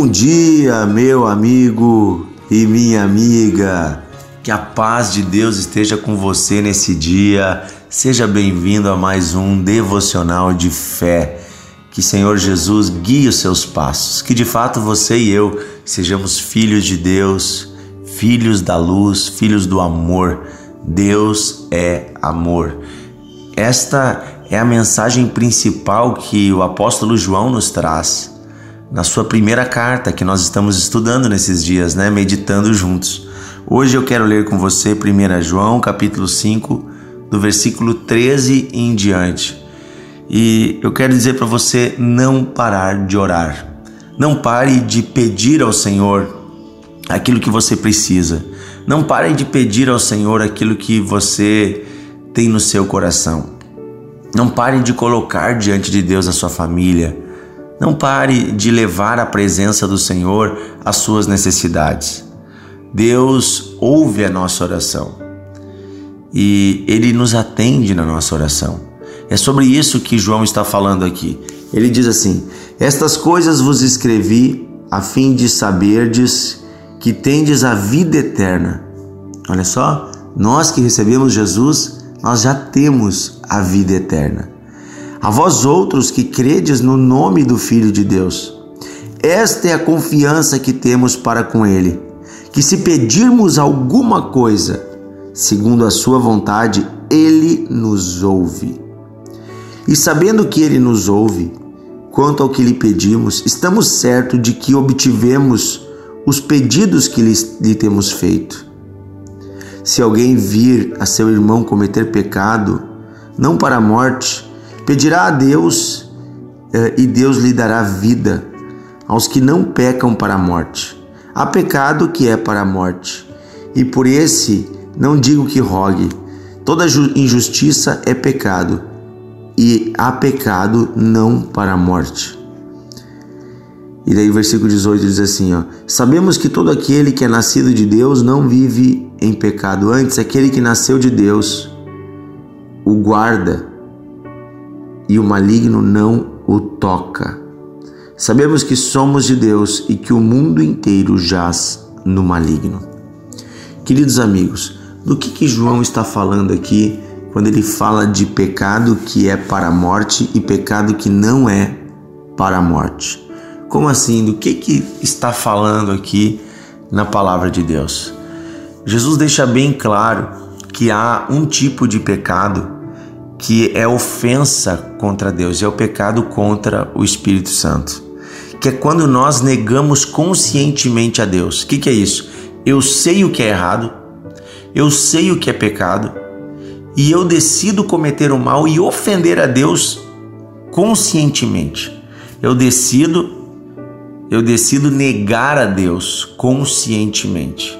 Bom dia, meu amigo e minha amiga. Que a paz de Deus esteja com você nesse dia. Seja bem-vindo a mais um devocional de fé. Que Senhor Jesus guie os seus passos. Que de fato você e eu sejamos filhos de Deus, filhos da luz, filhos do amor. Deus é amor. Esta é a mensagem principal que o apóstolo João nos traz na sua primeira carta que nós estamos estudando nesses dias, né, meditando juntos. Hoje eu quero ler com você 1 João, capítulo 5, do versículo 13 em diante. E eu quero dizer para você não parar de orar. Não pare de pedir ao Senhor aquilo que você precisa. Não pare de pedir ao Senhor aquilo que você tem no seu coração. Não pare de colocar diante de Deus a sua família não pare de levar à presença do Senhor as suas necessidades. Deus ouve a nossa oração e Ele nos atende na nossa oração. É sobre isso que João está falando aqui. Ele diz assim: Estas coisas vos escrevi a fim de saberdes que tendes a vida eterna. Olha só, nós que recebemos Jesus, nós já temos a vida eterna a vós outros que credes no nome do Filho de Deus. Esta é a confiança que temos para com Ele, que se pedirmos alguma coisa, segundo a Sua vontade, Ele nos ouve. E sabendo que Ele nos ouve, quanto ao que lhe pedimos, estamos certos de que obtivemos os pedidos que lhe, lhe temos feito. Se alguém vir a seu irmão cometer pecado, não para a morte, Pedirá a Deus eh, e Deus lhe dará vida aos que não pecam para a morte. Há pecado que é para a morte, e por esse não digo que rogue. Toda injustiça é pecado, e há pecado não para a morte. E daí o versículo 18 diz assim, ó: Sabemos que todo aquele que é nascido de Deus não vive em pecado, antes aquele que nasceu de Deus o guarda e o maligno não o toca. Sabemos que somos de Deus e que o mundo inteiro jaz no maligno. Queridos amigos, do que, que João está falando aqui quando ele fala de pecado que é para a morte e pecado que não é para a morte? Como assim? Do que, que está falando aqui na palavra de Deus? Jesus deixa bem claro que há um tipo de pecado que é ofensa contra Deus, é o pecado contra o Espírito Santo. Que é quando nós negamos conscientemente a Deus. O que, que é isso? Eu sei o que é errado, eu sei o que é pecado, e eu decido cometer o mal e ofender a Deus conscientemente. Eu decido, eu decido negar a Deus conscientemente.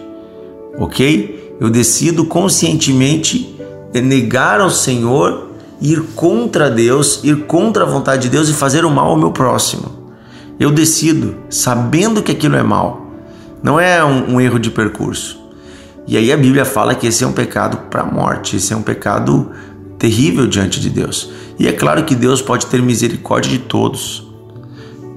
OK? Eu decido conscientemente negar ao Senhor ir contra Deus, ir contra a vontade de Deus e fazer o mal ao meu próximo. Eu decido, sabendo que aquilo é mal. Não é um, um erro de percurso. E aí a Bíblia fala que esse é um pecado para a morte, esse é um pecado terrível diante de Deus. E é claro que Deus pode ter misericórdia de todos,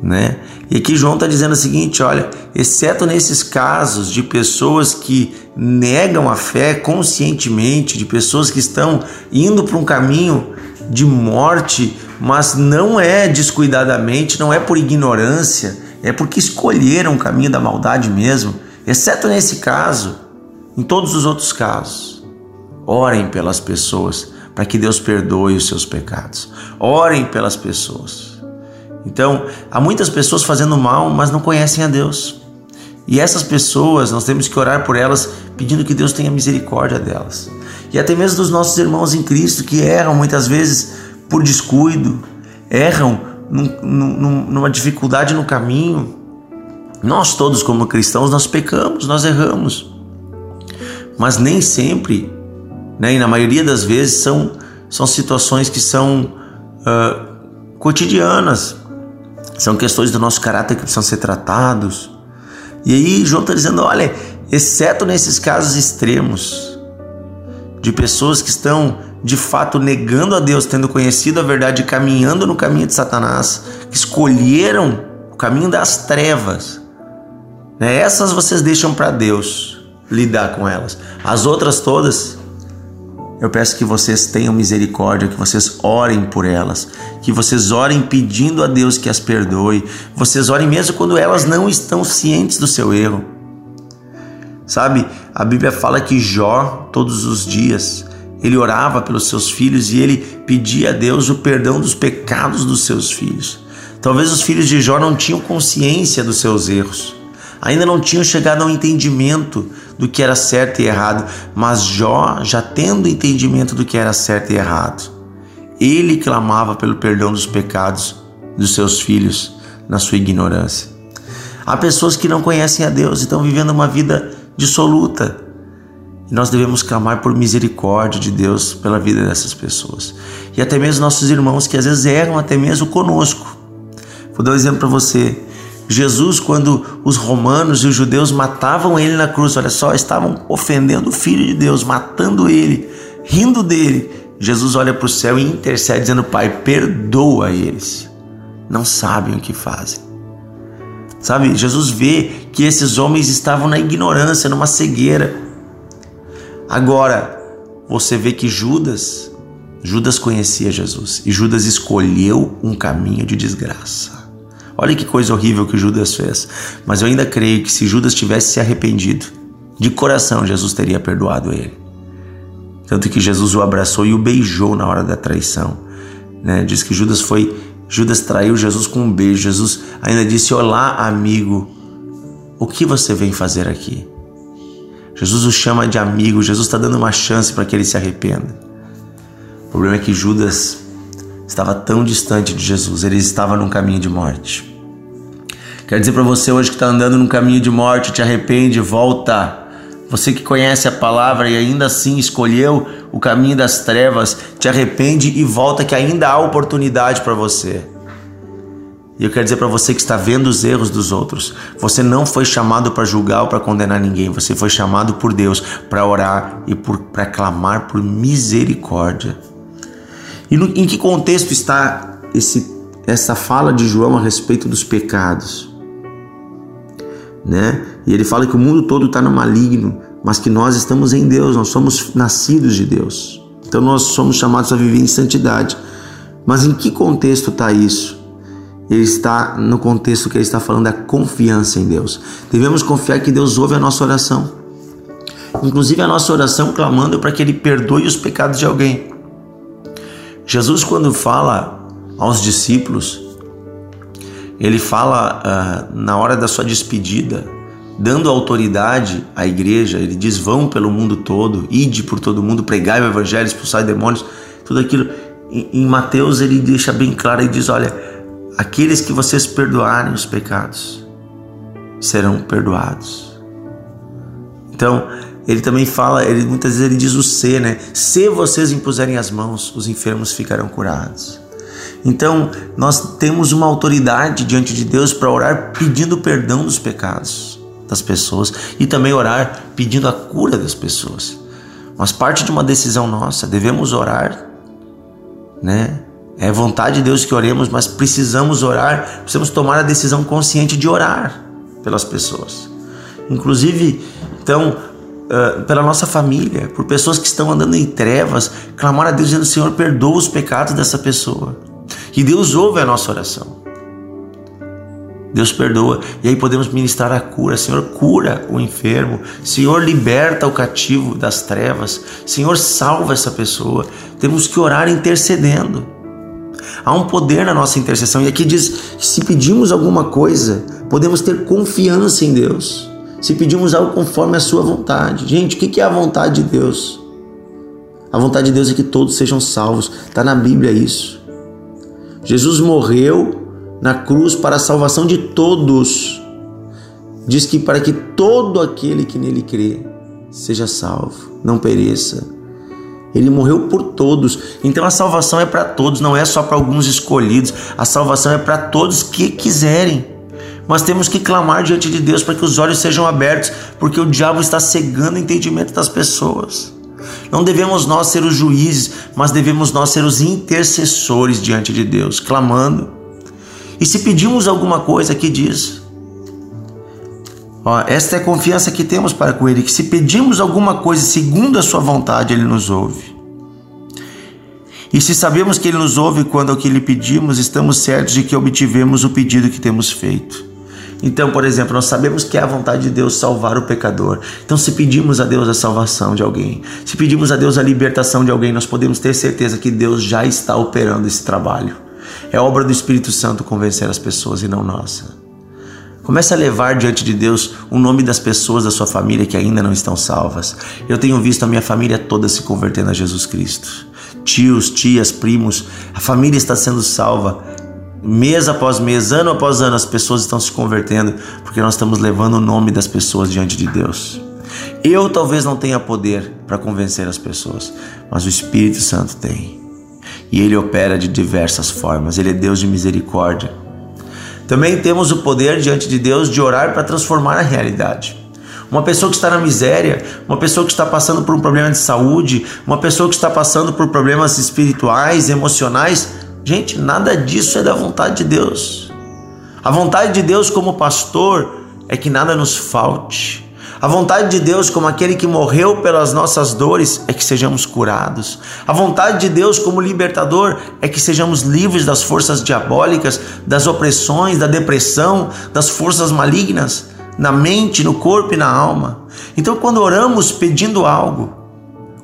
né? E aqui João está dizendo o seguinte: olha, exceto nesses casos de pessoas que negam a fé conscientemente, de pessoas que estão indo para um caminho de morte, mas não é descuidadamente, não é por ignorância, é porque escolheram o caminho da maldade mesmo. Exceto nesse caso, em todos os outros casos, orem pelas pessoas para que Deus perdoe os seus pecados. Orem pelas pessoas. Então, há muitas pessoas fazendo mal, mas não conhecem a Deus. E essas pessoas, nós temos que orar por elas, pedindo que Deus tenha misericórdia delas. E até mesmo dos nossos irmãos em Cristo que erram muitas vezes por descuido, erram num, num, numa dificuldade no caminho. Nós todos, como cristãos, nós pecamos, nós erramos. Mas nem sempre, né, e na maioria das vezes, são, são situações que são uh, cotidianas, são questões do nosso caráter que precisam ser tratados. E aí João está dizendo: olha, exceto nesses casos extremos, de pessoas que estão de fato negando a Deus, tendo conhecido a verdade caminhando no caminho de Satanás, que escolheram o caminho das trevas Né? Essas vocês deixam para Deus lidar com elas. As outras todas, eu peço que vocês tenham misericórdia, que vocês orem por elas, que vocês orem pedindo a Deus que as perdoe. Vocês orem mesmo quando elas não estão cientes do seu erro. Sabe, a Bíblia fala que Jó, todos os dias, ele orava pelos seus filhos e ele pedia a Deus o perdão dos pecados dos seus filhos. Talvez os filhos de Jó não tinham consciência dos seus erros, ainda não tinham chegado ao entendimento do que era certo e errado, mas Jó, já tendo entendimento do que era certo e errado, ele clamava pelo perdão dos pecados dos seus filhos na sua ignorância. Há pessoas que não conhecem a Deus e estão vivendo uma vida dissoluta. E nós devemos clamar por misericórdia de Deus pela vida dessas pessoas. E até mesmo nossos irmãos que às vezes erram até mesmo conosco. Vou dar um exemplo para você. Jesus, quando os romanos e os judeus matavam ele na cruz, olha só, estavam ofendendo o Filho de Deus, matando ele, rindo dele. Jesus olha para o céu e intercede, dizendo: Pai, perdoa eles, não sabem o que fazem. Sabe, Jesus vê que esses homens estavam na ignorância, numa cegueira. Agora, você vê que Judas, Judas conhecia Jesus e Judas escolheu um caminho de desgraça. Olha que coisa horrível que Judas fez. Mas eu ainda creio que se Judas tivesse se arrependido, de coração Jesus teria perdoado ele. Tanto que Jesus o abraçou e o beijou na hora da traição. Né? Diz que Judas foi, Judas traiu Jesus com um beijo. Jesus ainda disse: Olá, amigo, o que você vem fazer aqui? Jesus o chama de amigo. Jesus está dando uma chance para que ele se arrependa. O problema é que Judas estava tão distante de Jesus, ele estava num caminho de morte. Quero dizer para você hoje que está andando num caminho de morte, te arrepende, volta. Você que conhece a palavra e ainda assim escolheu o caminho das trevas, te arrepende e volta, que ainda há oportunidade para você. E eu quero dizer para você que está vendo os erros dos outros, você não foi chamado para julgar ou para condenar ninguém, você foi chamado por Deus para orar e para clamar por misericórdia. E no, em que contexto está esse, essa fala de João a respeito dos pecados? Né? E ele fala que o mundo todo está no maligno, mas que nós estamos em Deus, nós somos nascidos de Deus. Então nós somos chamados a viver em santidade. Mas em que contexto está isso? Ele está no contexto que ele está falando da confiança em Deus. Devemos confiar que Deus ouve a nossa oração. Inclusive a nossa oração clamando para que Ele perdoe os pecados de alguém. Jesus, quando fala aos discípulos, ele fala uh, na hora da sua despedida, dando autoridade à igreja, ele diz: vão pelo mundo todo, ide por todo mundo, pregai o evangelho, expulsai demônios, tudo aquilo. Em, Mateus ele deixa bem claro e diz: olha, aqueles que vocês perdoarem os pecados serão perdoados. Então, ele também fala, ele muitas vezes ele diz o se, né? Se vocês impuserem as mãos, os enfermos ficarão curados. Então, nós temos uma autoridade diante de Deus para orar pedindo perdão dos pecados das pessoas e também orar pedindo a cura das pessoas. Mas parte de uma decisão nossa, devemos orar, né? É vontade de Deus que oremos, mas precisamos orar, precisamos tomar a decisão consciente de orar pelas pessoas. Inclusive, então, uh, pela nossa família, por pessoas que estão andando em trevas, clamar a Deus dizendo: Senhor, perdoa os pecados dessa pessoa. Que Deus ouve a nossa oração. Deus perdoa. E aí podemos ministrar a cura. Senhor, cura o enfermo. Senhor, liberta o cativo das trevas. Senhor, salva essa pessoa. Temos que orar intercedendo. Há um poder na nossa intercessão. E aqui diz: se pedimos alguma coisa, podemos ter confiança em Deus se pedimos algo conforme a sua vontade. Gente, o que é a vontade de Deus? A vontade de Deus é que todos sejam salvos. Está na Bíblia isso. Jesus morreu na cruz para a salvação de todos. Diz que para que todo aquele que nele crê seja salvo, não pereça. Ele morreu por todos. Então a salvação é para todos, não é só para alguns escolhidos. A salvação é para todos que quiserem. Mas temos que clamar diante de Deus para que os olhos sejam abertos, porque o diabo está cegando o entendimento das pessoas. Não devemos nós ser os juízes, mas devemos nós ser os intercessores diante de Deus, clamando. E se pedimos alguma coisa, que diz? Ó, esta é a confiança que temos para com Ele, que se pedimos alguma coisa segundo a Sua vontade, Ele nos ouve. E se sabemos que Ele nos ouve quando ao que lhe pedimos, estamos certos de que obtivemos o pedido que temos feito. Então, por exemplo, nós sabemos que é a vontade de Deus salvar o pecador. Então, se pedimos a Deus a salvação de alguém, se pedimos a Deus a libertação de alguém, nós podemos ter certeza que Deus já está operando esse trabalho. É obra do Espírito Santo convencer as pessoas e não nossa. Comece a levar diante de Deus o nome das pessoas da sua família que ainda não estão salvas. Eu tenho visto a minha família toda se convertendo a Jesus Cristo. Tios, tias, primos, a família está sendo salva mês após mês, ano após ano, as pessoas estão se convertendo porque nós estamos levando o nome das pessoas diante de Deus. Eu talvez não tenha poder para convencer as pessoas, mas o Espírito Santo tem. E ele opera de diversas formas. Ele é Deus de misericórdia. Também temos o poder diante de Deus de orar para transformar a realidade. Uma pessoa que está na miséria, uma pessoa que está passando por um problema de saúde, uma pessoa que está passando por problemas espirituais, emocionais, Gente, nada disso é da vontade de Deus. A vontade de Deus, como pastor, é que nada nos falte. A vontade de Deus, como aquele que morreu pelas nossas dores, é que sejamos curados. A vontade de Deus, como libertador, é que sejamos livres das forças diabólicas, das opressões, da depressão, das forças malignas, na mente, no corpo e na alma. Então, quando oramos pedindo algo,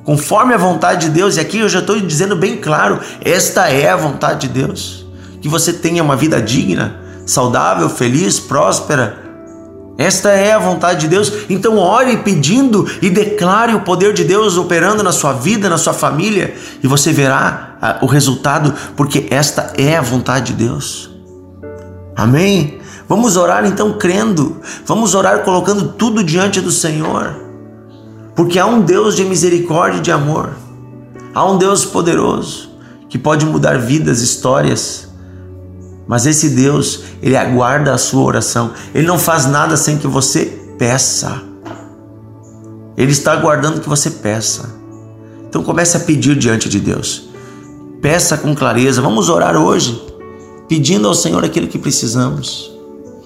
conforme a vontade de Deus, e aqui eu já estou dizendo bem claro: esta é a vontade de Deus. Que você tenha uma vida digna, saudável, feliz, próspera. Esta é a vontade de Deus. Então, ore pedindo e declare o poder de Deus operando na sua vida, na sua família, e você verá ah, o resultado, porque esta é a vontade de Deus. Amém? Vamos orar então crendo, vamos orar colocando tudo diante do Senhor. Porque há um Deus de misericórdia e de amor. Há um Deus poderoso que pode mudar vidas, histórias. Mas esse Deus, ele aguarda a sua oração. Ele não faz nada sem que você peça. Ele está aguardando que você peça. Então comece a pedir diante de Deus. Peça com clareza. Vamos orar hoje, pedindo ao Senhor aquilo que precisamos.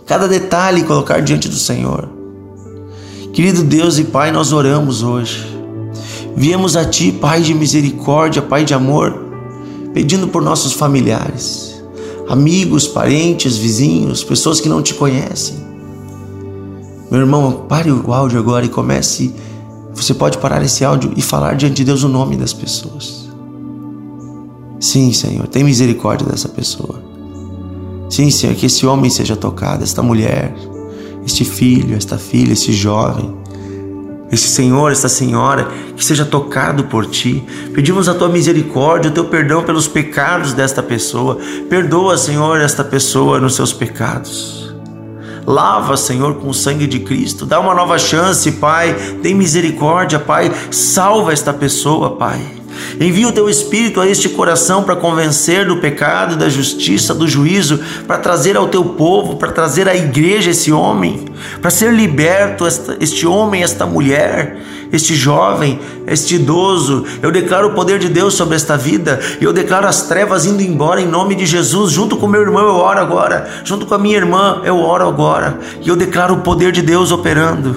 Cada detalhe colocar diante do Senhor. Querido Deus e Pai, nós oramos hoje. Viemos a Ti, Pai de misericórdia, Pai de amor, pedindo por nossos familiares, amigos, parentes, vizinhos, pessoas que não te conhecem. Meu irmão, pare o áudio agora e comece. Você pode parar esse áudio e falar diante de Deus o nome das pessoas. Sim, Senhor, tem misericórdia dessa pessoa. Sim, Senhor, que esse homem seja tocado, esta mulher, este filho, esta filha, esse jovem, esse senhor, esta senhora, que seja tocado por ti. Pedimos a tua misericórdia, o teu perdão pelos pecados desta pessoa. Perdoa, Senhor, esta pessoa nos seus pecados. Lava, Senhor, com o sangue de Cristo. Dá uma nova chance, Pai. Tem misericórdia, Pai. Salva esta pessoa, Pai. Envia o teu espírito a este coração para convencer do pecado, da justiça, do juízo, para trazer ao teu povo, para trazer à igreja esse homem, para ser liberto este homem, esta mulher, este jovem, este idoso. Eu declaro o poder de Deus sobre esta vida eu declaro as trevas indo embora em nome de Jesus. Junto com meu irmão eu oro agora, junto com a minha irmã eu oro agora e eu declaro o poder de Deus operando.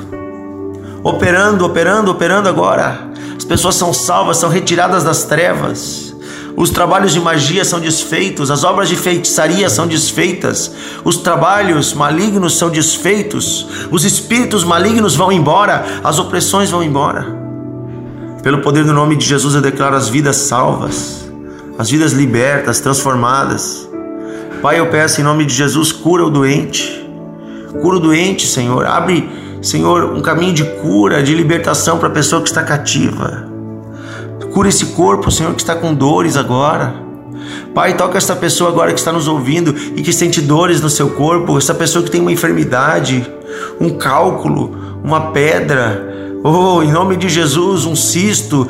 Operando, operando, operando agora as pessoas são salvas, são retiradas das trevas. Os trabalhos de magia são desfeitos, as obras de feitiçaria são desfeitas, os trabalhos malignos são desfeitos, os espíritos malignos vão embora, as opressões vão embora. Pelo poder do nome de Jesus eu declaro as vidas salvas, as vidas libertas, transformadas. Pai, eu peço em nome de Jesus, cura o doente. Cura o doente, Senhor. Abre Senhor, um caminho de cura, de libertação para a pessoa que está cativa. Cura esse corpo, Senhor, que está com dores agora. Pai, toca essa pessoa agora que está nos ouvindo e que sente dores no seu corpo, essa pessoa que tem uma enfermidade, um cálculo, uma pedra, oh, em nome de Jesus, um cisto,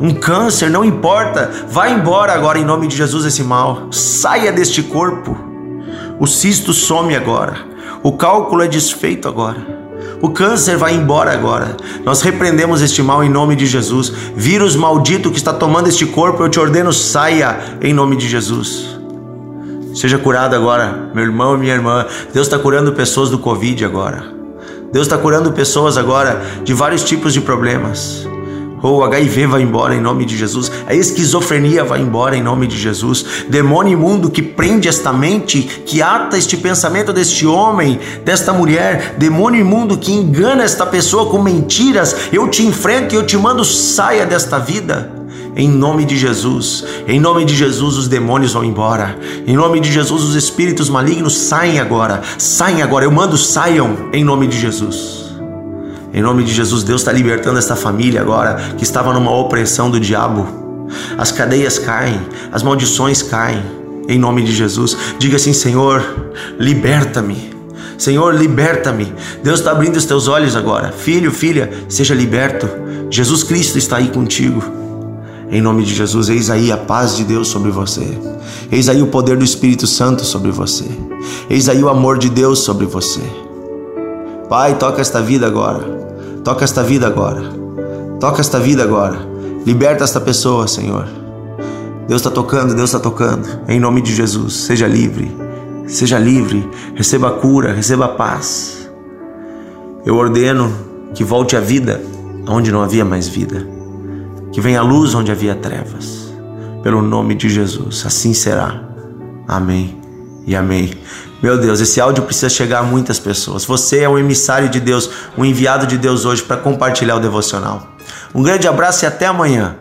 um câncer, não importa, vai embora agora em nome de Jesus esse mal, saia deste corpo. O cisto some agora, o cálculo é desfeito agora. O câncer vai embora agora. Nós repreendemos este mal em nome de Jesus. Vírus maldito que está tomando este corpo, eu te ordeno, saia em nome de Jesus. Seja curado agora, meu irmão e minha irmã. Deus está curando pessoas do Covid agora. Deus está curando pessoas agora de vários tipos de problemas. Ou oh, HIV vai embora em nome de Jesus. A esquizofrenia vai embora em nome de Jesus. Demônio imundo que prende esta mente, que ata este pensamento deste homem, desta mulher. Demônio imundo que engana esta pessoa com mentiras. Eu te enfrento e eu te mando, saia desta vida. Em nome de Jesus, em nome de Jesus, os demônios vão embora. Em nome de Jesus, os espíritos malignos saem agora. Saem agora. Eu mando, saiam em nome de Jesus. Em nome de Jesus, Deus está libertando esta família agora que estava numa opressão do diabo. As cadeias caem, as maldições caem. Em nome de Jesus, diga assim: Senhor, liberta-me. Senhor, liberta-me. Deus está abrindo os teus olhos agora. Filho, filha, seja liberto. Jesus Cristo está aí contigo. Em nome de Jesus, eis aí a paz de Deus sobre você. Eis aí o poder do Espírito Santo sobre você. Eis aí o amor de Deus sobre você. Pai, toca esta vida agora. Toca esta vida agora. Toca esta vida agora. Liberta esta pessoa, Senhor. Deus está tocando, Deus está tocando. Em nome de Jesus, seja livre. Seja livre. Receba cura, receba paz. Eu ordeno que volte a vida onde não havia mais vida. Que venha a luz onde havia trevas. Pelo nome de Jesus. Assim será. Amém e amém. Meu Deus, esse áudio precisa chegar a muitas pessoas. Você é um emissário de Deus, um enviado de Deus hoje para compartilhar o devocional. Um grande abraço e até amanhã.